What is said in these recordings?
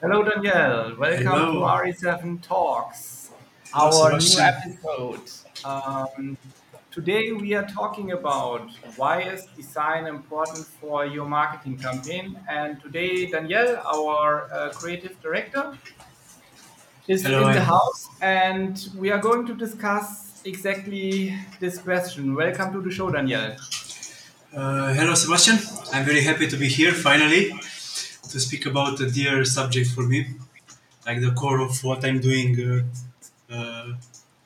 Hello, Daniel. Welcome to Hello. RE7 Talks, our new episode. Um, today we are talking about why is design important for your marketing campaign. And today, Daniel, our uh, creative director, is Hello. in the house, and we are going to discuss exactly this question. Welcome to the show, Daniel. Uh, hello, Sebastian. I'm very happy to be here finally to speak about a dear subject for me, like the core of what I'm doing uh, uh,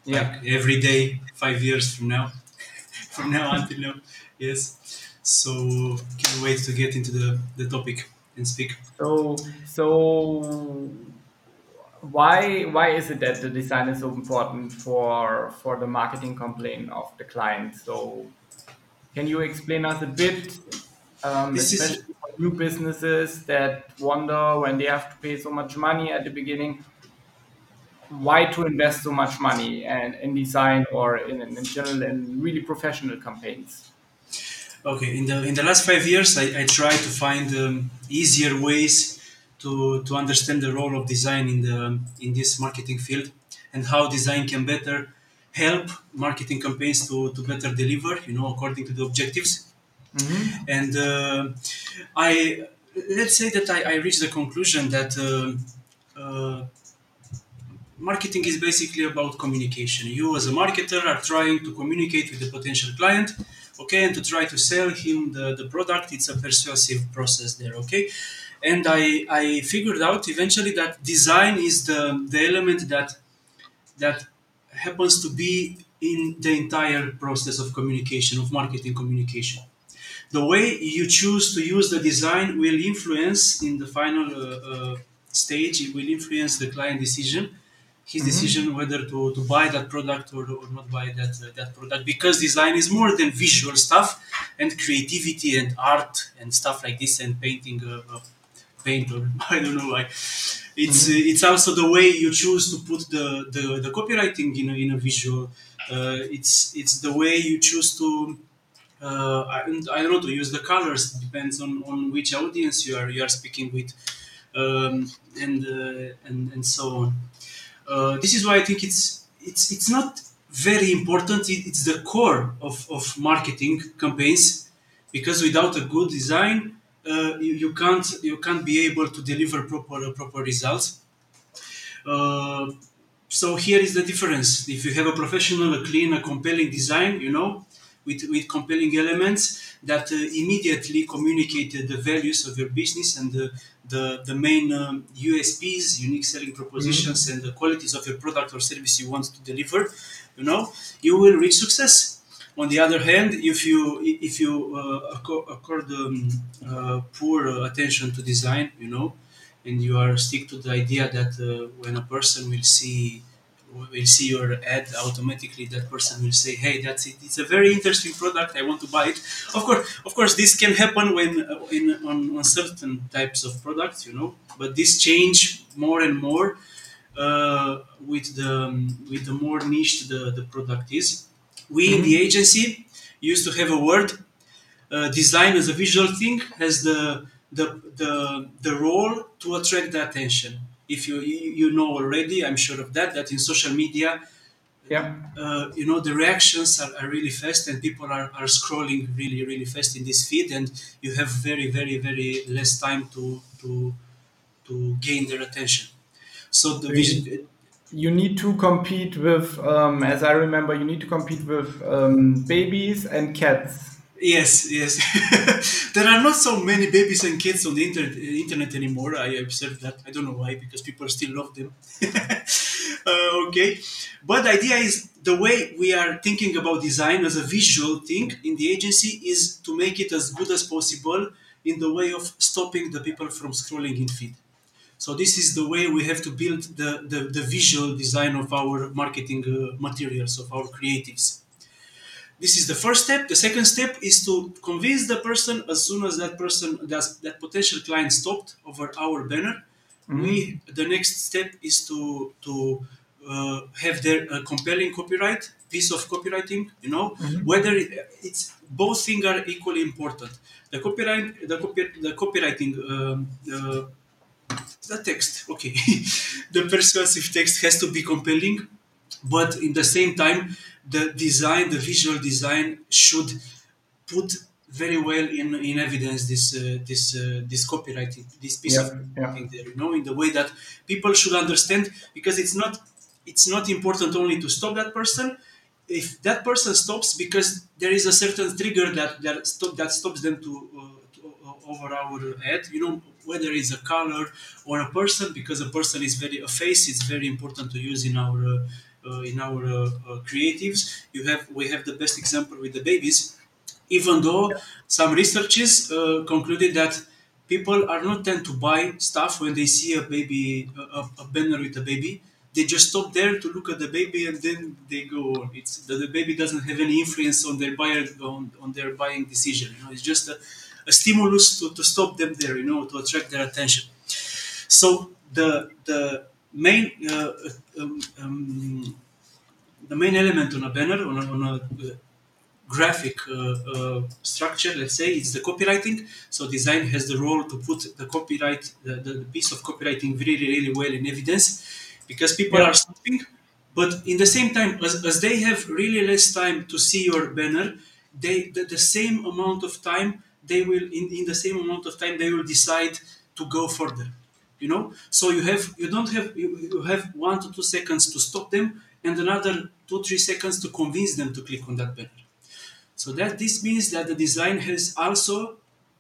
Yeah. like every day, five years from now, from now until now. Yes. So can't wait to get into the, the topic and speak. So, so why why is it that the design is so important for for the marketing campaign of the client? So, can you explain us a bit, um, This is new businesses that wonder when they have to pay so much money at the beginning, why to invest so much money and in design or in, in general in really professional campaigns? Okay, in the in the last five years, I, I try to find um, easier ways to to understand the role of design in the in this marketing field and how design can better help marketing campaigns to, to better deliver, you know, according to the objectives. Hmm And uh, I let's say that I, I reached the conclusion that uh, uh, marketing is basically about communication. You, as a marketer, are trying to communicate with the potential client, okay, and to try to sell him the, the product. It's a persuasive process there, okay. And I, I figured out eventually that design is the, the element that that happens to be in the entire process of communication, of marketing communication the way you choose to use the design will influence in the final uh, uh, stage. It will influence the client decision his hmm decision whether to, to buy that product or, or not buy that uh, that product. Because design is more than visual stuff and creativity and art and stuff like this and painting uh, uh, paint or i don't know why. It's hmm uh, it's also the way you choose to put the the, the copywriting in a, in a visual. Uh, it's it's the way you choose to uh, I, I don't know to use the colors depends on, on which audience you are you are speaking with um, and, uh, and and so on uh, this is why I think it's it's it's not very important it, it's the core of, of marketing campaigns because without a good design uh, you, you can't you can't be able to deliver proper proper results uh, so here is the difference. If you have a professional, a clean, a compelling design, you know, with, with compelling elements that uh, immediately communicate the values of your business and the, the, the main um, USPs, unique selling propositions, and the qualities of your product or service you want to deliver, you know, you will reach success. On the other hand, if you if you uh, accord um, uh, poor attention to design, you know, and you are stick to the idea that uh, when a person will see will see your ad automatically that person will say hey that's it. It's a very interesting product. I want to buy it. Of course of course this can happen when uh, in on, on certain types of products you know but this change more and more uh, with the um, with the more niche the, the product is. We in the hmm agency used to have a word uh, design as a visual thing has the the the, the role to attract the attention. If you you you know already, I'm sure of that. That in social media, Yeah. uh, you know the reactions are, are really fast, and people are, are scrolling really really fast in this feed, and you have very very very less time to to to gain their attention. So the you, vision, you need to compete with, um, as I remember, you need to compete with um, babies and cats. Yes, yes. there are not so many babies and kids on the internet, internet anymore. I observed that. I don't know why, because people still love them. uh, okay. But the idea is the way we are thinking about design as a visual thing in the agency is to make it as good as possible in the way of stopping the people from scrolling in feed. So this is the way we have to build the, the, the visual design of our marketing uh, materials, of our creatives. This is the first step. The second step is to convince the person as soon as that person, that, that potential client stopped over our banner. hmm We the next step is to to uh, have their uh, compelling copyright piece of copywriting. You know hmm whether it, it's both things are equally important. The copyright, the copy, the copywriting um, uh, the text. Okay, the persuasive text has to be compelling, but in the same time, the design, the visual design, should put very well in, in evidence this uh, this uh, this copywriting, this piece Yeah, of yeah. writing there. You know, in the way that people should understand, because it's not it's not important only to stop that person. If that person stops because there is a certain trigger that that, stop, that stops them to, uh, to uh, over our head you know, whether it's a color or a person, because a person is very a face it's very important to use in our uh, in our uh, uh, creatives. You have we have the best example with the babies. Even though some researches uh, concluded that people are not tend to buy stuff when they see a baby a, a- banner with a baby. They just stop there to look at the baby and then they go it's the, the baby doesn't have any influence on their buyer on, on their buying decision you know. It's just a, a stimulus to, to stop them there you know to attract their attention. So the the main uh, um, um, the main element on a banner on a, on a uh, graphic uh, uh, structure, let's say, it's the copywriting. So design has the role to put the copyright, the, the, the piece of copywriting really, really well in evidence because people Yeah. are stopping. But in the same time, as, as they have really less time to see your banner, they the, the same amount of time they will in, in the same amount of time they will decide to go further you know? So you have you don't have you, you have one to two seconds to stop them and another two three seconds to convince them to click on that banner. So that this means that the design has also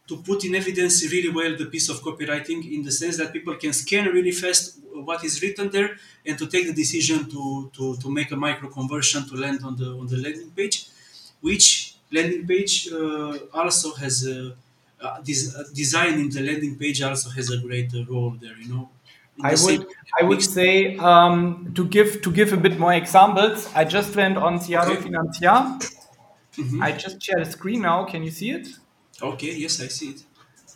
to put in evidence really well the piece of copywriting in the sense that people can scan really fast what is written there and to take the decision to, to, to make a micro conversion to land on the on the landing page, which landing page uh, also has a uh, this uh, design in the landing page also has a great role there. You know, I would I would say um, to give to give a bit more examples. I just went on Ziarul Okay. Financiar. Mhm. I just shared a screen now. Can you see it? Okay, yes, I see it.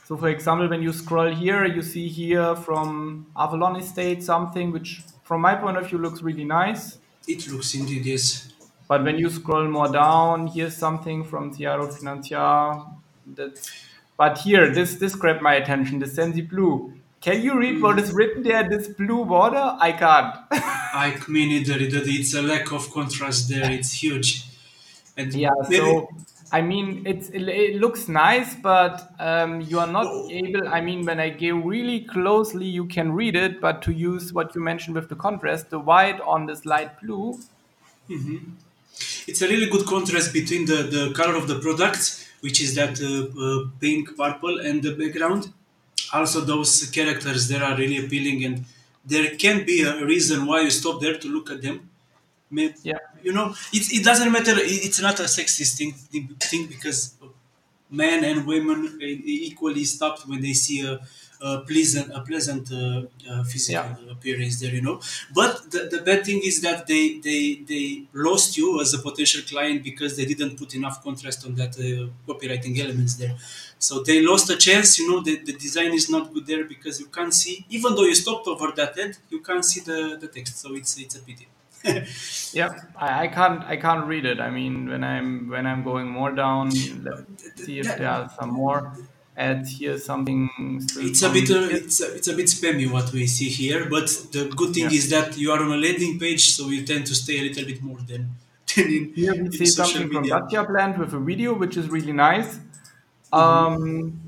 So, for example, when you scroll here, you see here from Avalon Estate something which, from my point of view, looks really nice. It looks indeed yes. But when you scroll more down, here's something from Ziarul Financiar. That's, but here, this this grabbed my attention. The Sensiblu. Can you read what is written there? This blue border? I can't. I mean, it, it, it's a lack of contrast there. It's huge. And Yeah, so I mean, it's it, it looks nice, but um, you are not able. I mean, when I go really closely, you can read it, but to use what you mentioned with the contrast, the white on this light blue, Mhm. it's a really good contrast between the, the color of the product, which is that uh, uh, pink, purple, and the background. Also, those characters there are really appealing, and there can be a reason why you stop there to look at them. Yeah. You know, it, it doesn't matter. It's not a sexist thing, thing, because men and women uh, equally stopped when they see a, a pleasant, a pleasant uh, uh, physical appearance there. You know, but the, the bad thing is that they they they lost you as a potential client because they didn't put enough contrast on that uh, copywriting elements there. So they lost a chance. You know, the, the design is not good there because you can't see, even though you stopped over that head, you can't see the, the text. So it's it's a pity. yeah, I, I can't I can't read it. I mean, when I'm when I'm going more down, let's see if there are some more ads here. Something. It's a bit uh, it's a, it's a bit spammy what we see here, but the good thing Yeah. is that you are on a landing page, so you tend to stay a little bit more than, than in, Here we in see social something from media. Dacia Plant with a video, which is really nice. Mm-hmm. Um,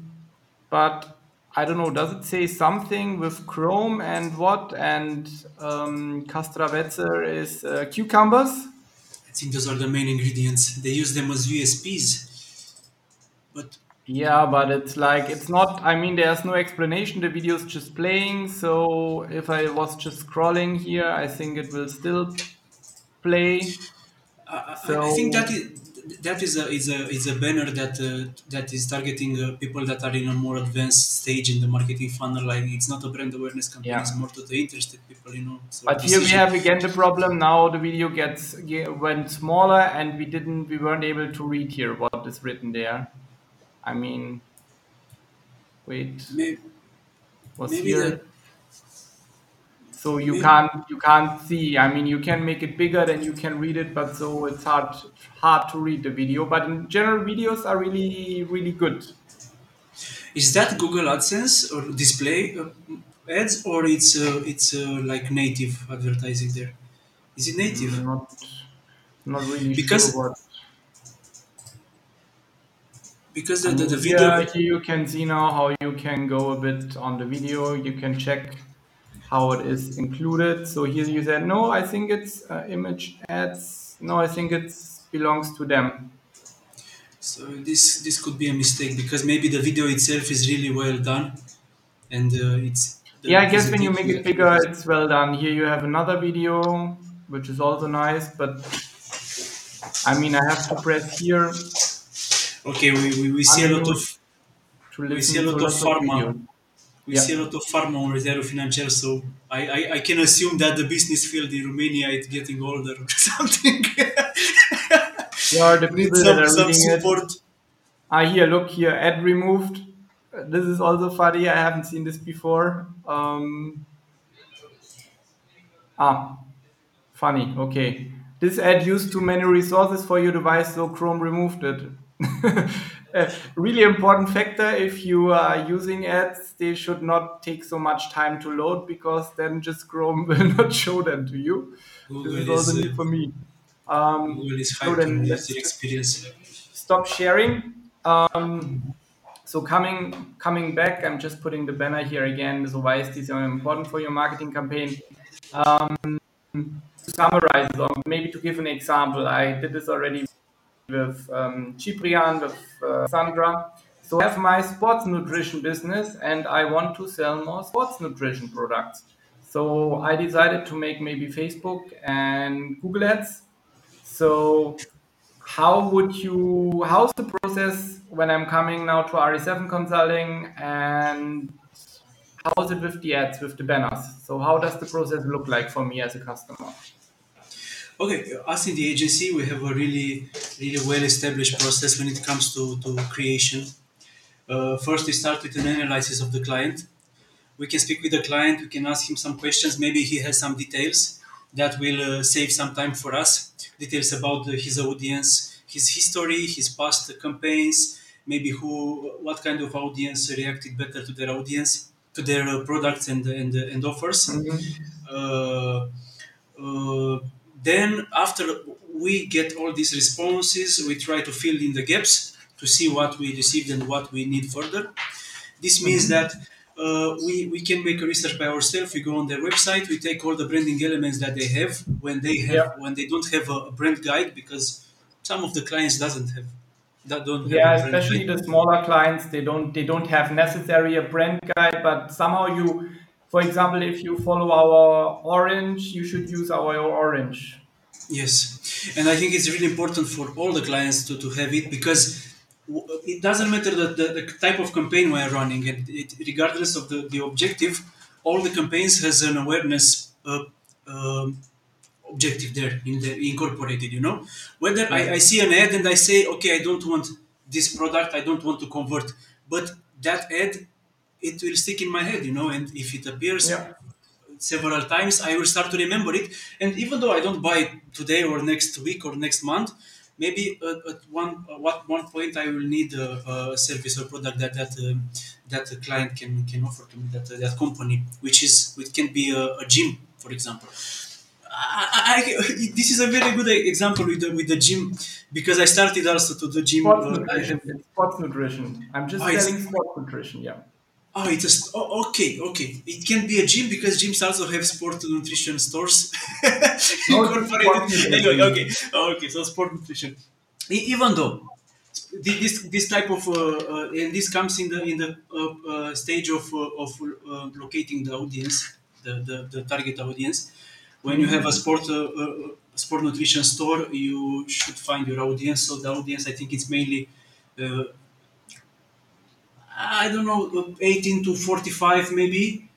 but I don't know, does it say something with Chrome and what? And um, Castravetzer is uh, cucumbers. I think those are the main ingredients. They use them as USPs, but Yeah, but it's like, it's not, I mean, there's no explanation. The video is just playing. So if I was just scrolling here, I think it will still play. I, I- I think that is that is a is a is a banner that uh, that is targeting uh, people that are in a more advanced stage in the marketing funnel. Like it's not a brand awareness campaign; Yeah. it's more to the interested people, you know. So But here we have again the problem. Now the video gets went smaller, and we didn't, we weren't able to read here what is written there. I mean, wait, May- was maybe here. that- So you maybe- can't you can't see. I mean, you can make it bigger, then you can read it, but so it's hard hard to read the video. But in general, videos are really really good. Is that Google AdSense or display uh, ads, or it's uh, it's uh, like native advertising there? Is it native? Not, not really Because- sure what. Because the, the, the video. here you can see now how you can go a bit on the video. You can check how it is included. So here you said no. I think it's uh, image ads. No, I think it belongs to them. So this this could be a mistake because maybe the video itself is really well done, and uh, it's. the Yeah, I guess when you make it bigger, it's well done. Here you have another video, which is also nice, but I mean, I have to press here Okay, we, we, we see a lot of to we see a lot of pharma. We Yeah. see a lot of pharma on Reserve Financial, so I, I, I can assume that the business field in Romania is getting older or something. Yeah, the people that some, are some it. support. Ah, here, look here, ad removed. This is also funny. I haven't seen this before. Um, ah, funny. Okay. This ad used too many resources for your device, so Chrome removed it. A really important factor if you are using ads, they should not take so much time to load because then just Chrome will not show them to you. Google This is also uh, new for me. Um, Google is so then user experience. stop sharing. Um, so coming coming back, I'm just putting the banner here again. So why is this important for your marketing campaign? Um, to summarize, or maybe to give an example, I did this already with um, Ciprian, with uh, Sandra. So I have my sports nutrition business, and I want to sell more sports nutrition products. So I decided to make maybe Facebook and Google Ads. So how would you how's the process when i'm coming now to re7 consulting and how is it with the ads with the banners so how does the process look like for me as a customer Okay, us in the agency, we have a really, really well established process when it comes to, to creation. Uh, first, we start with an analysis of the client. We can speak with the client, we can ask him some questions. Maybe he has some details that will uh, save some time for us. Details about the, his audience, his history, his past campaigns, maybe who, what kind of audience reacted better to their audience, to their uh, products and, and, and offers. Uh, uh, then after we get all these responses we try to fill in the gaps to see what we received and what we need further this means that uh, we, we can make a research by ourselves we go on their website we take all the branding elements that they have when they have Yeah. when they don't have a brand guide because some of the clients doesn't have that don't have yeah especially guide. the smaller clients they don't they don't have necessary a brand guide but somehow you for example if you follow our orange you should use our orange. Yes, and I think it's really important for all the clients to, to have it because it doesn't matter the, the, the type of campaign we're running, and it, regardless of the, the objective, all the campaigns has an awareness uh, um, objective there in the incorporated. You know, whether I, I see an ad and I say, okay, I don't want this product, I don't want to convert, but that ad it will stick in my head, you know, and if it appears yeah several times, I will start to remember it. And even though I don't buy it today or next week or next month, maybe at, at one at one point I will need a, a service or product that that um, that a client can can offer to me that that company, which is which can be a, a gym, for example. I, I, this is a very good example with the, with the gym because I started also to the gym. sports uh, I nutrition have- sports nutrition i'm just Oh, selling sports nutrition yeah Oh, it's a oh, okay, okay. It can be a gym because gyms also have sport nutrition stores. Incorporated. anyway, okay, okay. So sport nutrition. Even though this this type of uh, uh, and this comes in the in the uh, uh, stage of uh, of uh, locating the audience, the, the, the target audience. When you have a sport sport nutrition store, you should find your audience. So the audience, I think, it's mainly. I don't know, 18 to 45 maybe.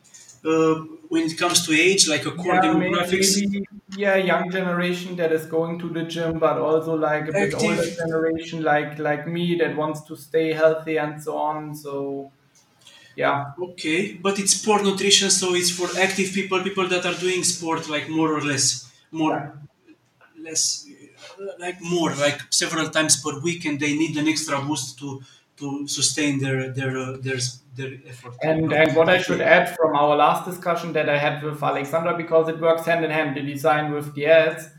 Uh, when it comes to age, like a core yeah, maybe, demographics. maybe yeah, young generation that is going to the gym, but also like a bit older generation, like like me, that wants to stay healthy and so on. So, yeah, Okay, but it's sport nutrition, so it's for active people, people that are doing sport like more or less, more, Yeah. less, like more, like several times per week, and they need an extra boost to to sustain their their their their effort. And and what I should add from our last discussion that I had with Alexandra, because it works hand in hand, the design with the ads.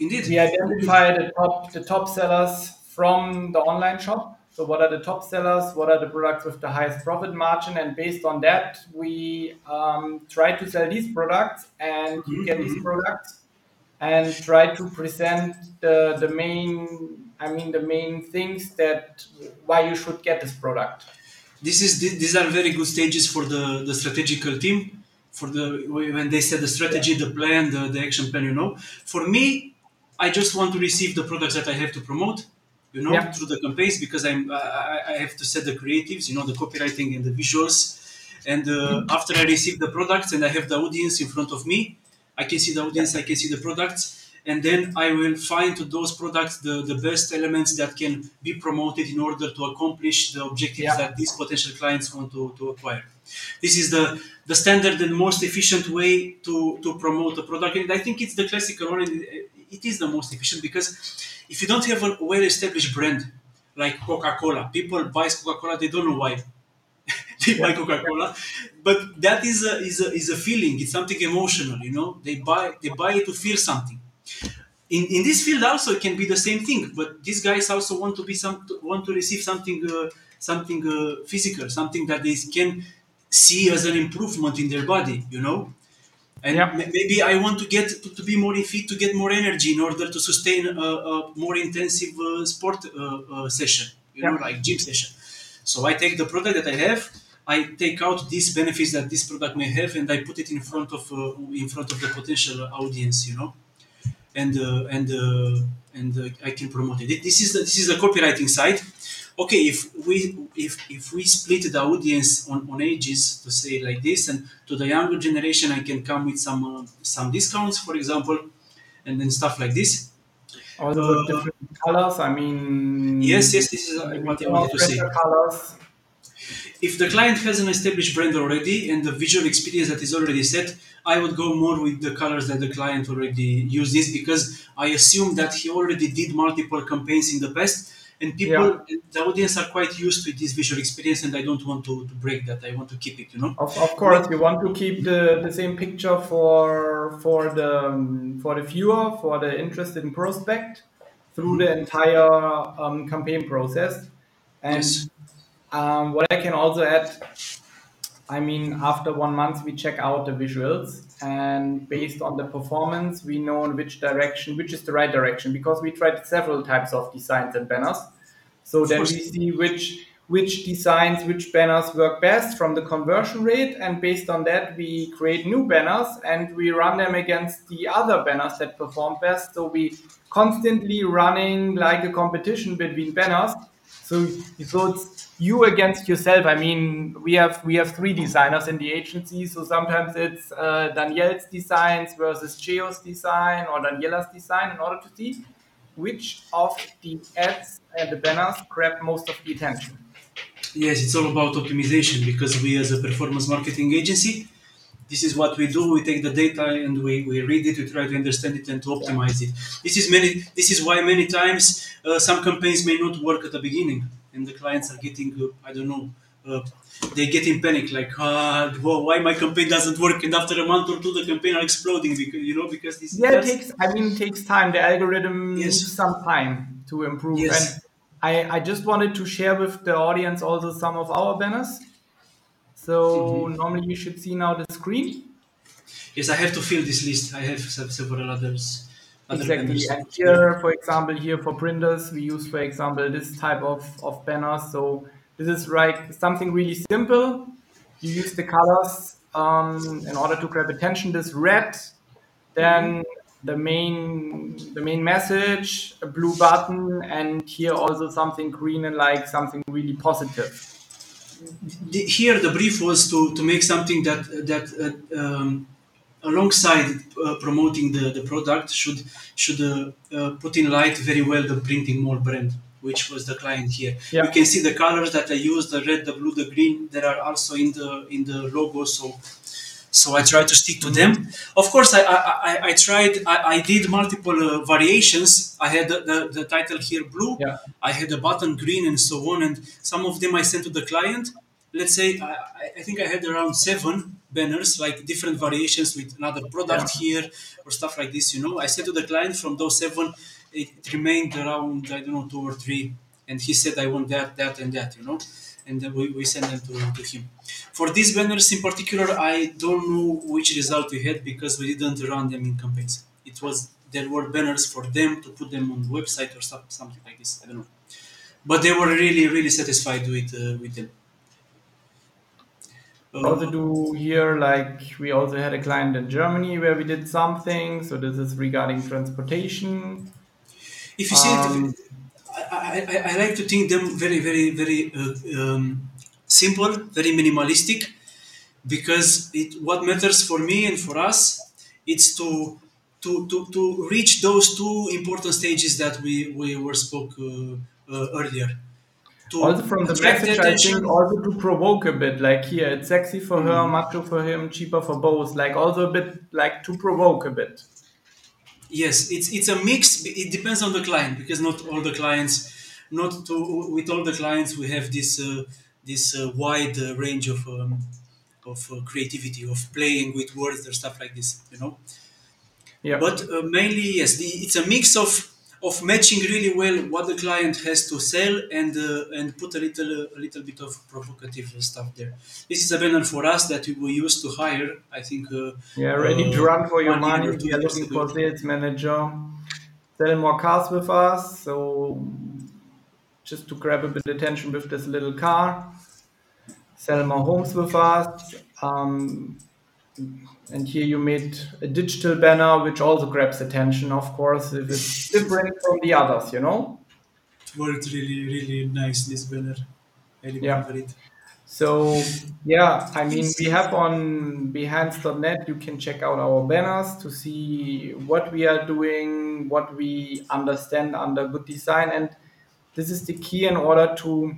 Indeed, We identify the top the top sellers from the online shop. So what are the top sellers? What are the products with the highest profit margin? And based on that, we um, try to sell these products and you get these products and try to present the the main I mean the main things that why you should get this product. this is these are very good stages for the the strategical team. For the when they set the strategy the plan the, the action plan you know. For me i just want to receive the products that i have to promote you know Yeah. through the campaigns because i'm I, I- have to set the creatives you know the copywriting and the visuals. And uh, after i receive the products and i have the audience in front of me i can see the audience i can see the products and then I will find to those products the, the best elements that can be promoted in order to accomplish the objectives Yeah. that these potential clients want to, to acquire. This is the, the standard and most efficient way to, to promote a product. And I think it's the classical one. and It is the most efficient because if you don't have a well-established brand like Coca-Cola, people buy Coca-Cola, they don't know why. they buy Coca-Cola, but that is a, is a, is a feeling. It's something emotional, you know. They buy they buy it to feel something in, in this field also it can be the same thing but these guys also want to be some want to receive something uh, something uh, physical something that they can see as an improvement in their body you know and Yeah. ma- maybe i want to get to, to be more fit to get more energy in order to sustain a, a more intensive uh, sport uh, uh, session you know like gym session so i take the product that i have I take out these benefits that this product may have, and I put it in front of uh, in front of the potential audience. You know, and uh, and uh, and uh, I can promote it. This is the, this is the copywriting side. Okay, if we if if we split the audience on, on ages to say like this, and to the younger generation, I can come with some uh, some discounts, for example, and then stuff like this. Also Uh, different colors. I mean Yes, yes, this is what I wanted to say. colors. If the client has an established brand already and the visual experience that is already set, I would go more with the colors that the client already uses because I assume that he already did multiple campaigns in the past and people, the audience are quite used to this visual experience and I don't want to, to break that. I want to keep it, you know? Of, of course, you want to keep the, the same picture for for the um, for the viewer, for the interested prospect through the entire um, campaign process. And Yes. Um, what I can also add, I mean, after one month, we check out the visuals, and based on the performance, we know in which direction, which is the right direction, because we tried several types of designs and banners. So then we see which which designs, which banners work best from the conversion rate, and based on that, we create new banners and we run them against the other banners that perform best. So we constantly running like a competition between banners. So, so it's you against yourself. I mean, we have we have three designers in the agency, so sometimes it's uh, Daniel's designs versus Geo's design or Daniela's design in order to see which of the ads and the banners grab most of the attention. Yes, it's all about optimization because we, as a performance marketing agency, this is what we do. We take the data and we, we read it, we try to understand it and to optimize it. This is many. This is why many times uh, some campaigns may not work at the beginning, and the clients are getting uh, I don't know. Uh, they get in panic, like, ah, whoa, why my campaign doesn't work? And after a month or two, the campaign are exploding because you know because this. Yeah, it takes. I mean, it takes time. The algorithm Yes. needs some time to improve. Yes. And I, I just wanted to share with the audience also some of our banners. So Mm-hmm. normally you should see now the screen. Yes, I have to fill this list. I have several others. other Exactly. And here, for example, here for printers, we use, for example, this type of, of banners. So this is like something really simple. You use the colors um, in order to grab attention. This red, then the main the main message, a blue button, and here also something green and like something really positive. The, here the brief was to, to make something that that uh, um, alongside uh, promoting the, the product should should uh, uh, put in light very well the printing mall brand which was the client here Yeah. you can see the colors that i used the red the blue the green that are also in the in the logo so so I try to stick to them. Of course, I I, I, I tried. I, I did multiple uh, variations. I had the, the, the title here blue. Yeah. I had a button green and so on. And some of them I sent to the client. Let's say I, I- think I had around seven banners, like different variations with another product here or stuff like this. You know, I sent to the client from those seven. It remained around I don't know two or three, and he said I want that, that, and that. You know, and then we, we sent them to, to him. For these banners in particular, I don't know which result we had because we didn't run them in campaigns. It was there were banners for them to put them on the website or something like this. I don't know, but they were really really satisfied with uh, with them. Also do here like we also had a client in Germany where we did something. So this is regarding transportation. if you see Um, it, I, I, I like to think them very, very, very uh, um, simple, very minimalistic, because it what matters for me and for us, it's to to, to, to reach those two important stages that we, we were spoke uh, uh, earlier. To Also from the message, I think also to provoke a bit. Like here, it's sexy for her, macho for him, cheaper for both. Like also a bit like to provoke a bit. Yes, it's it's a mix. It depends on the client because not all the clients, not to with all the clients we have this uh, this uh, wide uh, range of um, of uh, creativity of playing with words or stuff like this. You know, Yeah. but uh, mainly yes, the, it's a mix of of matching really well what the client has to sell and uh, and put a little a little bit of provocative stuff there. This is a banner for us that we used to hire. I think. Uh, Yeah, ready to uh, run for your money. or two We are looking for sales manager. Sell more cars with us. So just to grab a bit of attention with this little car. Sell more homes with us. Um, and here you made a digital banner which also grabs attention, of course, if it's different from the others, you know? worked really really nice this banner. I Yeah. remember it. So yeah, I mean we have on behance.net you can check out our banners to see what we are doing, what we understand under good design and this is the key in order to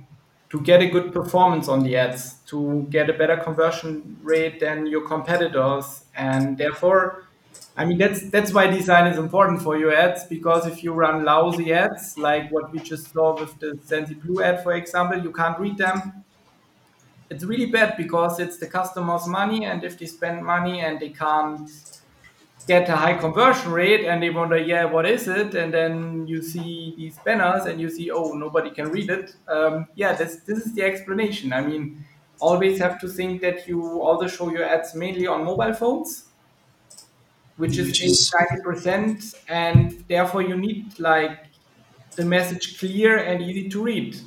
to get a good performance on the ads, to get a better conversion rate than your competitors and therefore I mean that's that's why design is important for your ads because if you run lousy ads like what we just saw with the Sensiblu ad for example, you can't read them. It's really bad because it's the customer's money and if they spend money and they can't get a high conversion rate and they wonder yeah what is it? And then you see these banners and you see oh nobody can read it. Um, yeah this this is the explanation. I mean always have to think that you also show your ads mainly on mobile phones which is Which is- 90% and therefore you need like the message clear and easy to read.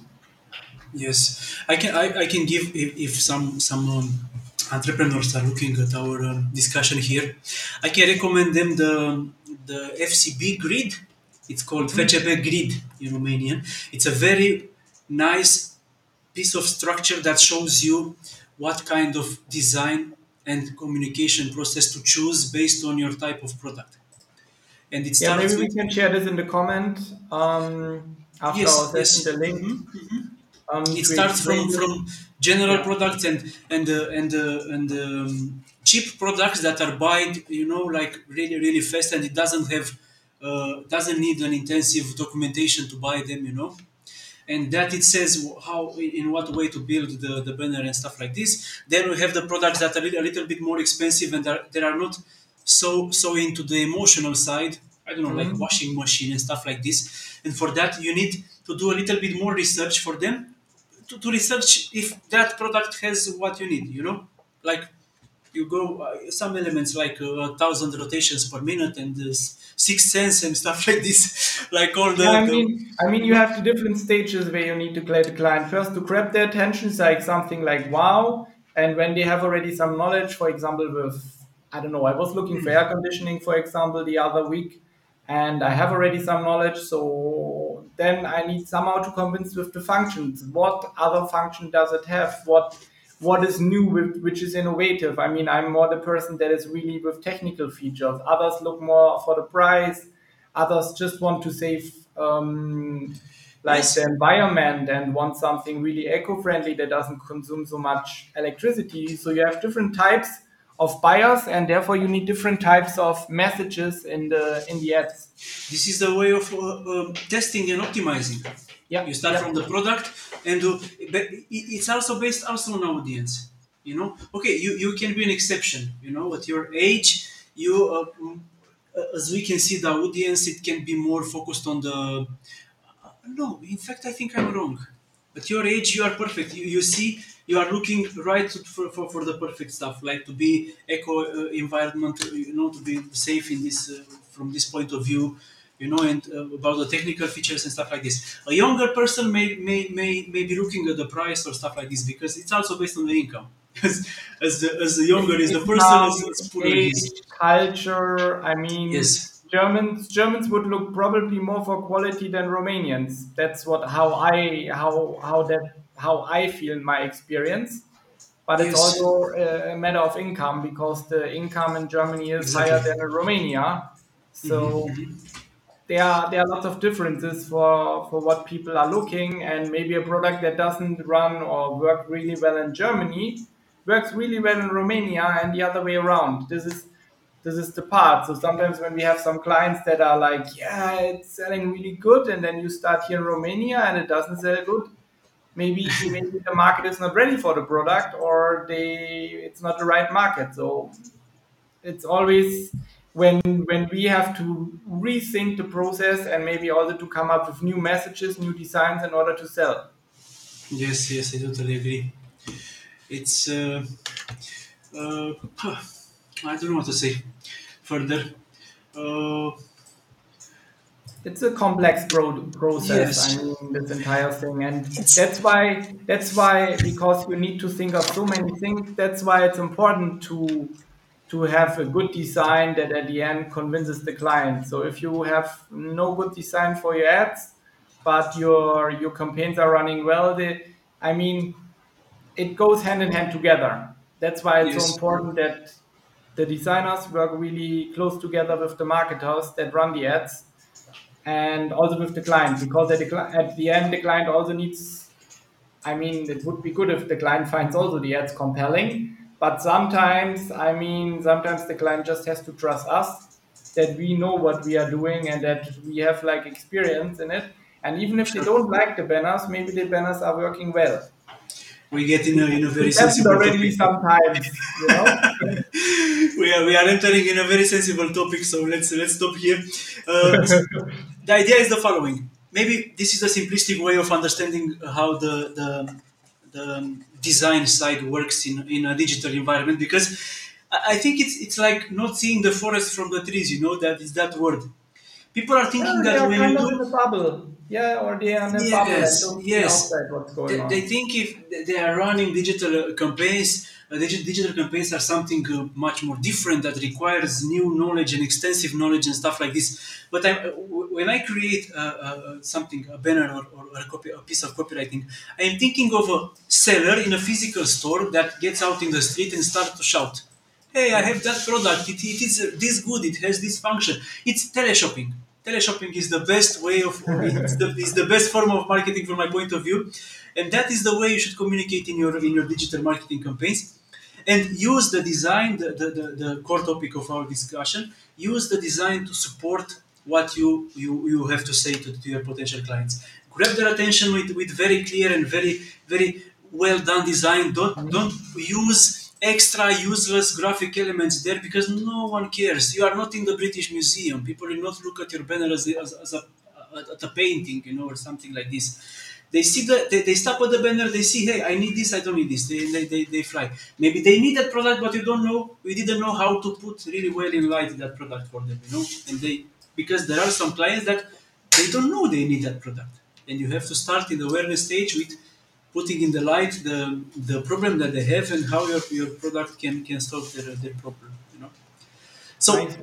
Yes, I can. I, I can give if, if some some um, entrepreneurs are looking at our um, discussion here, I can recommend them the the FCB grid. It's called FCB grid in Romanian. It's a very nice piece of structure that shows you what kind of design and communication process to choose based on your type of product. And it Yeah, maybe we can share this in the comment um, after Yes, our yes. the link. Mhm, Um, it starts from from general Yeah. products and and uh, and uh, and um, cheap products that are buyed you know like really really fast and it doesn't have uh, doesn't need an intensive documentation to buy them you know? And that it says how in what way to build the, the banner and stuff like this. Then we have the products that are a little bit more expensive and are, they are not so so into the emotional side. I don't know like Mhm. washing machine and stuff like this. And for that you need to do a little bit more research for them to, to research if that product has what you need you know? Like you go uh, some elements like uh, a thousand rotations per minute and this sixth sense and stuff like this like all the, Yeah, I the- mean, I mean, you have the different stages where you need to get the client. First to grab their attention, like something like wow, and when they have already some knowledge, for example, with I don't know, I was looking for air conditioning, for example, the other week, and I have already some knowledge, so then I need somehow to convince with the functions. What other function does it have? What what is new with which is innovative? I mean, I'm more the person that is really with technical features. Others look more for the price. Others just want to save um, like Yes. the environment and want something really eco-friendly that doesn't consume so much electricity. So you have different types of buyers, and therefore you need different types of messages in the in the ads. This is the way of uh, uh, testing and optimizing. Yeah, You start yeah. from the product, and uh, but it's also based also on audience. You know, okay, you, you can be an exception. You know, at your age, you uh, uh, as we can see the audience, it can be more focused on the. Uh, no, in fact, I think I'm wrong. At your age, you are perfect. You, you see, you are looking right for, for, for the perfect stuff, like to be eco uh, environment, uh, you know, to be safe in this uh, from this point of view, you know, and uh, about the technical features and stuff like this. A younger person may, may may may be looking at the price or stuff like this because it's also based on the income. As as the, as the younger is the person, as, as poorer age, is. culture. I mean, Yes. Germans Germans would look probably more for quality than Romanians. That's what how I how how that how I feel in my experience. But it's Yes. also uh, a matter of income because the income in Germany is Exactly. higher than in Romania. So mm-hmm, mm-hmm. there are there are lots of differences for for what people are looking, and maybe a product that doesn't run or work really well in Germany works really well in Romania, and the other way around. This is this is the part. So sometimes when we have some clients that are like, yeah, it's selling really good, and then you start here in Romania and it doesn't sell good, maybe maybe the market is not ready for the product or they it's not the right market. So it's always when when we have to rethink the process and maybe also to come up with new messages, new designs in order to sell. Yes, yes, I totally agree. It's uh, uh, I don't know what to say further. Uh, it's a complex pro- process. Yes. I mean, this entire thing, and that's why that's why because you need to think of so many things. That's why it's important to to have a good design that at the end convinces the client. So if you have no good design for your ads, but your your campaigns are running well, they, I mean, it goes hand in hand together. That's why it's Yes. so important that the designers work really close together with the marketers that run the ads and also with the client because at the, at the end the client also needs i mean it would be good if the client finds also the ads compelling but sometimes i mean sometimes the client just has to trust us that we know what we are doing and that we have like experience in it. And even if they don't like the banners maybe the banners are working well. We get in a, in a very it sensible already topic. sometimes you know we are we are entering in a very sensible topic, so let's let's stop here. Uh, the idea is the following. Maybe this is a simplistic way of understanding how the the, the design side works in, in a digital environment because I I think it's it's like not seeing the forest from the trees. You know that is that word. People are thinking Yeah, they that are when kind you of do in a bubble. Yeah, or they are in a Yes, bubble and yes. outside what's going they, they think if they are running digital uh, campaigns, digi- digital campaigns are something uh, much more different that requires new knowledge and extensive knowledge and stuff like this. But I, uh, when I create uh, uh, uh, something, a banner or, or a, copy, a piece of copywriting, I am thinking of a seller in a physical store that gets out in the street and starts to shout. Hey, I have that product. It, it is uh, this good. It has this function. It's teleshopping. Teleshopping is the best way of it's the, is the best form of marketing from my point of view, and that is the way you should communicate in your in your digital marketing campaigns. And use the design, the, the, the, the core topic of our discussion. Use the design to support what you you, you have to say to, to your potential clients. Grab their attention with, with very clear and very very well done design. Don't don't use extra useless graphic elements there because no one cares. You are not in the British Museum. People will not look at your banner as, a- as, as a, at a painting, you know, or something like this. They see the they, they stop at the banner. They see, hey, I need this. I don't need this. They, they, they, they fly. Maybe they need that product, but you don't know. We didn't know how to put really well in light that product for them, you know. And they because there are some clients that they don't know they need that product, and you have to start in the awareness stage with putting in the light the the problem that they have and how your, your product can can solve their, their problem you know so Nice.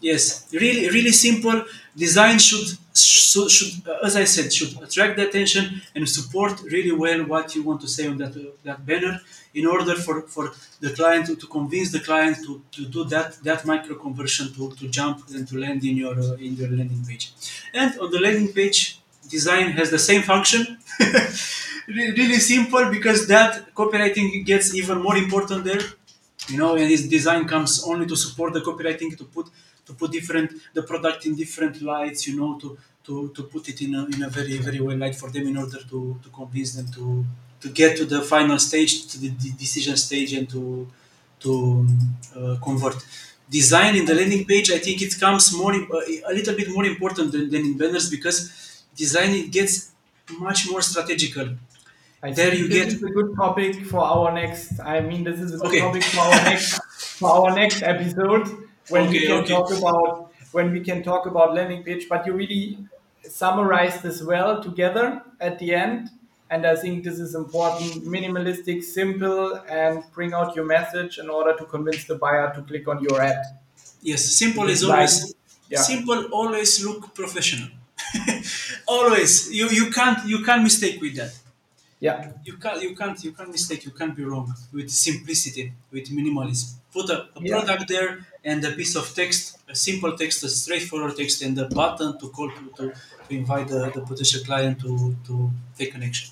Yes really really simple. Design should should, should uh, as i said should attract the attention and support really well what you want to say on that uh, that banner in order for for the client to, to convince the client to, to do that that micro conversion to, to jump and to land in your uh, in your landing page. And on the landing page design has the same function. Really simple because that copywriting gets even more important there You know, and this design comes only to support the copywriting to put to put different the product in different lights. You know, to to, to put it in a, in a very very well light for them in order to, to convince them to to get to the final stage to the, the decision stage and to to uh, convert design in the landing page i think it comes more a little bit more important than, than in banners because design it gets much more strategical I there you this get is a good topic for our next. I mean, this is a good Okay. topic for our next for our next episode when we can okay. talk about when we can talk about landing page. But you really summarized this well together at the end, and I think this is important: minimalistic, simple, and bring out your message in order to convince the buyer to click on your ad. yes simple is always yeah. simple always look professional always you you can't you can't mistake with that Yeah, you can't you can't you can't mistake you can't be wrong with simplicity with minimalism put a, a Yeah. product there and a piece of text a simple text a straightforward text and a button to call to, to, to invite the, the potential client to, to take an action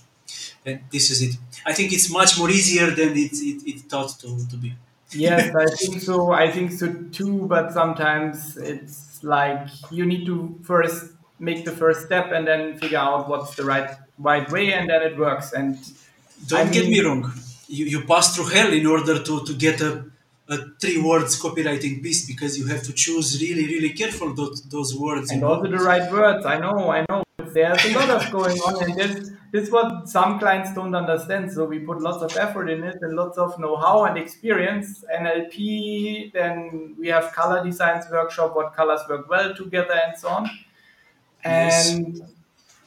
and this is it i think it's much more easier than it, it, it thought to, to be yes, I think so. I think so too. But sometimes it's like you need to first make the first step and then figure out what's the right right way, and then it works. And don't I get me wrong you, you pass through hell in order to, to get a, a three words copywriting piece because you have to choose really really careful those, those words and know? also the right words. I know, I know. There's a lot of going on, and this this is what some clients don't understand. So we put lots of effort in it and lots of know-how and experience. NLP. Then we have color designs workshop. What colors work well together, and so on. Yes. And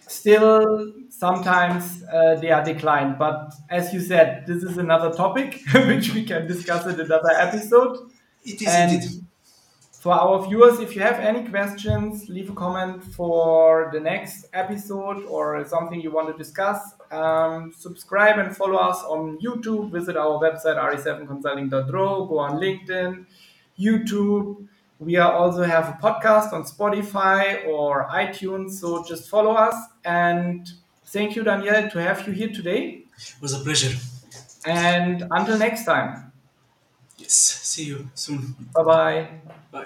still, sometimes uh, they are declined. But as you said, this is another topic which we can discuss in another episode. it is And indeed for our viewers, if you have any questions, leave a comment for the next episode or something you want to discuss. Um, subscribe and follow us on YouTube. Visit our website re7consulting.ro. Go on LinkedIn, YouTube. We are also have a podcast on Spotify or iTunes. So just follow us. And thank you, Daniel, to have you here today. it was a pleasure And until next time. Yes. See you soon. Bye bye. Bye.